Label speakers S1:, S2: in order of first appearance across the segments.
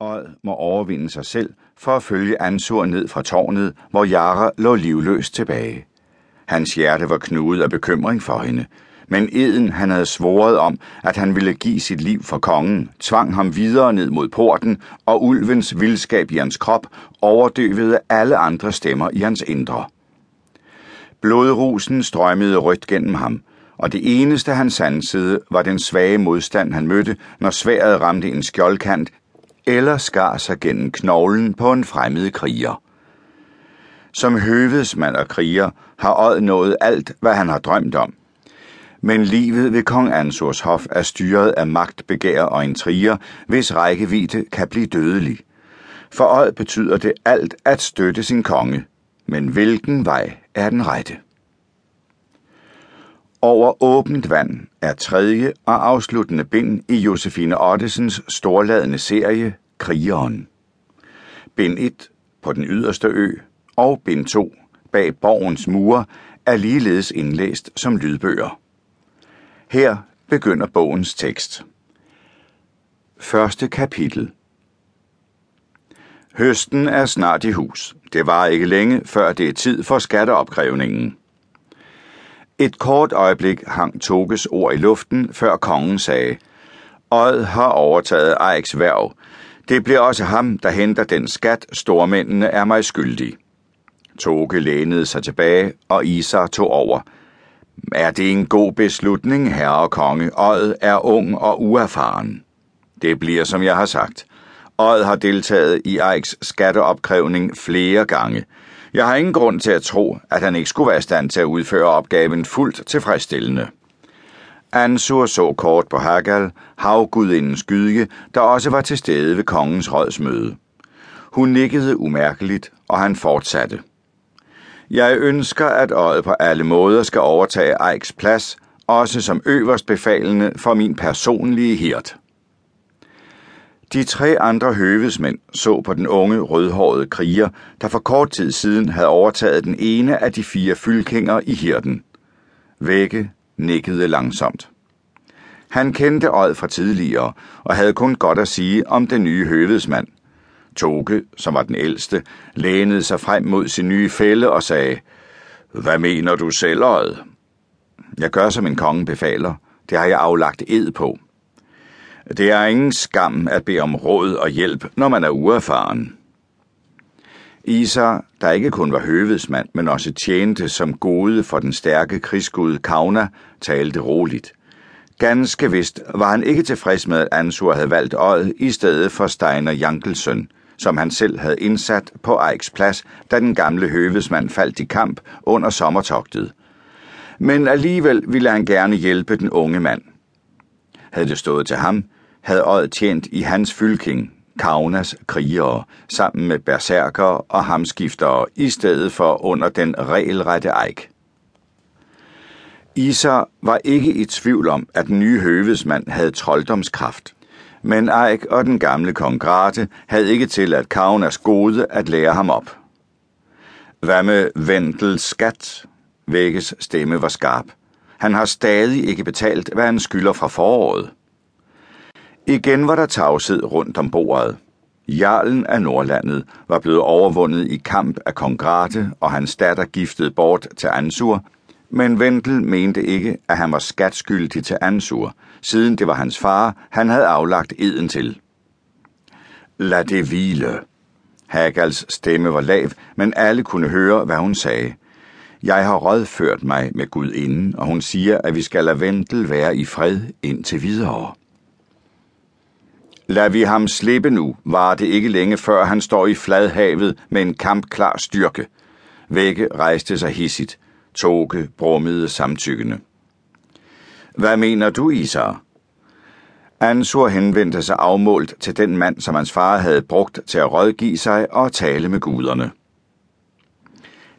S1: Odd må overvinde sig selv for at følge Ansur ned fra tårnet, hvor Jara lå livløst tilbage. Hans hjerte var knudet af bekymring for hende, men eden, han havde svoret om, at han ville give sit liv for kongen, tvang ham videre ned mod porten, og ulvens vildskab i hans krop overdøvede alle andre stemmer i hans indre. Blodrusen strømmede rødt gennem ham, og det eneste han sansede var den svage modstand, han mødte, når sværet ramte en skjoldkant eller skar sig gennem knoglen på en fremmed kriger. Som høvedsmand og kriger har Odd nået alt, hvad han har drømt om. Men livet ved kong Ansors hof er styret af magtbegær og intriger, hvis rækkevidde kan blive dødelig. For Odd betyder det alt at støtte sin konge, men hvilken vej er den rette? Over åbent vand er tredje og afsluttende bind i Josefine Ottesens storladende serie Krigeren. Bind 1 på den yderste ø og bind 2 bag borgens mure er ligeledes indlæst som lydbøger. Her begynder bogens tekst. Første kapitel Høsten er snart i hus. Det var ikke længe, før det er tid for skatteopkrævningen. Et kort øjeblik hang Toges ord i luften, før kongen sagde, Odd har overtaget Eiks værv. Det bliver også ham, der henter den skat, stormændene er mig skyldige. Toge lænede sig tilbage, og Isar tog over. Er det en god beslutning, herre og konge? Odd er ung og uerfaren. Det bliver, som jeg har sagt. Odd har deltaget i Eiks skatteopkrævning flere gange. Jeg har ingen grund til at tro, at han ikke skulle være i stand til at udføre opgaven fuldt tilfredsstillende. Ansur så kort på Hagal, havgudindens gydige, der også var til stede ved kongens rådsmøde. Hun nikkede umærkeligt, og han fortsatte. Jeg ønsker, at øjet på alle måder skal overtage Eiks plads, også som øverstbefalende for min personlige hirt. De tre andre høvesmænd så på den unge, rødhårede kriger, der for kort tid siden havde overtaget den ene af de fire fylkinger i hirden. Vække nikkede langsomt. Han kendte Odd fra tidligere og havde kun godt at sige om den nye høvedsmand. Toke, som var den ældste, lænede sig frem mod sin nye fælde og sagde, Hvad mener du selv, Odd? Jeg gør, som en konge befaler. Det har jeg aflagt ed på. Det er ingen skam at bede om råd og hjælp, når man er uerfaren. Isa, der ikke kun var høvedsmand, men også tjente som gode for den stærke krigsgud Kauna, talte roligt. Ganske vist var han ikke tilfreds med, at Ansur havde valgt Odd i stedet for Steiner Jankelsøn, som han selv havde indsat på Eiks plads, da den gamle høvedsmand faldt i kamp under sommertogtet. Men alligevel ville han gerne hjælpe den unge mand. Havde det stået til ham, havde Odd tjent i hans fylking, Kaunas krigere, sammen med berserker og hamskiftere, i stedet for under den regelrette Eik. Isar var ikke i tvivl om, at den nye høvedsmand havde trolddomskraft. Men Eik og den gamle kong Grate havde ikke tilladt Kaunas gode at lære ham op. Hvad med Vendels skat? Vækkes stemme var skarp. Han har stadig ikke betalt, hvad han skylder fra foråret. Igen var der tavshed rundt om bordet. Jarlen af Nordlandet var blevet overvundet i kamp af kong Grate, og hans datter giftet bort til Ansur, men Vendel mente ikke, at han var skatskyldig til Ansur, siden det var hans far, han havde aflagt eden til. Lad det hvile. Hagals stemme var lav, men alle kunne høre, hvad hun sagde. Jeg har rådført mig med Gud inden, og hun siger, at vi skal lade Vendel være i fred indtil videre. Lad vi ham slippe nu, var det ikke længe før han står i fladhavet med en kampklar styrke. Vægge rejste sig hissigt. Toge brummede samtykkende. Hvad mener du, Isar? Ansur henvendte sig afmålt til den mand, som hans far havde brugt til at rådgive sig og tale med guderne.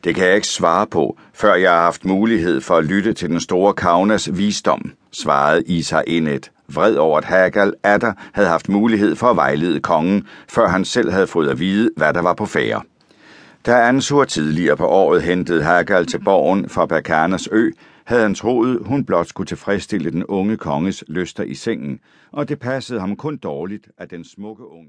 S1: Det kan jeg ikke svare på, før jeg har haft mulighed for at lytte til den store Kaunas visdom, svarede Isar indet, vred over at Hagal atter havde haft mulighed for at vejlede kongen, før han selv havde fået at vide, hvad der var på færre. Da Ansur tidligere på året hentede Hagal til borgen fra Berkanas ø, havde han troet, hun blot skulle tilfredsstille den unge konges lyster i sengen, og det passede ham kun dårligt, at den smukke unge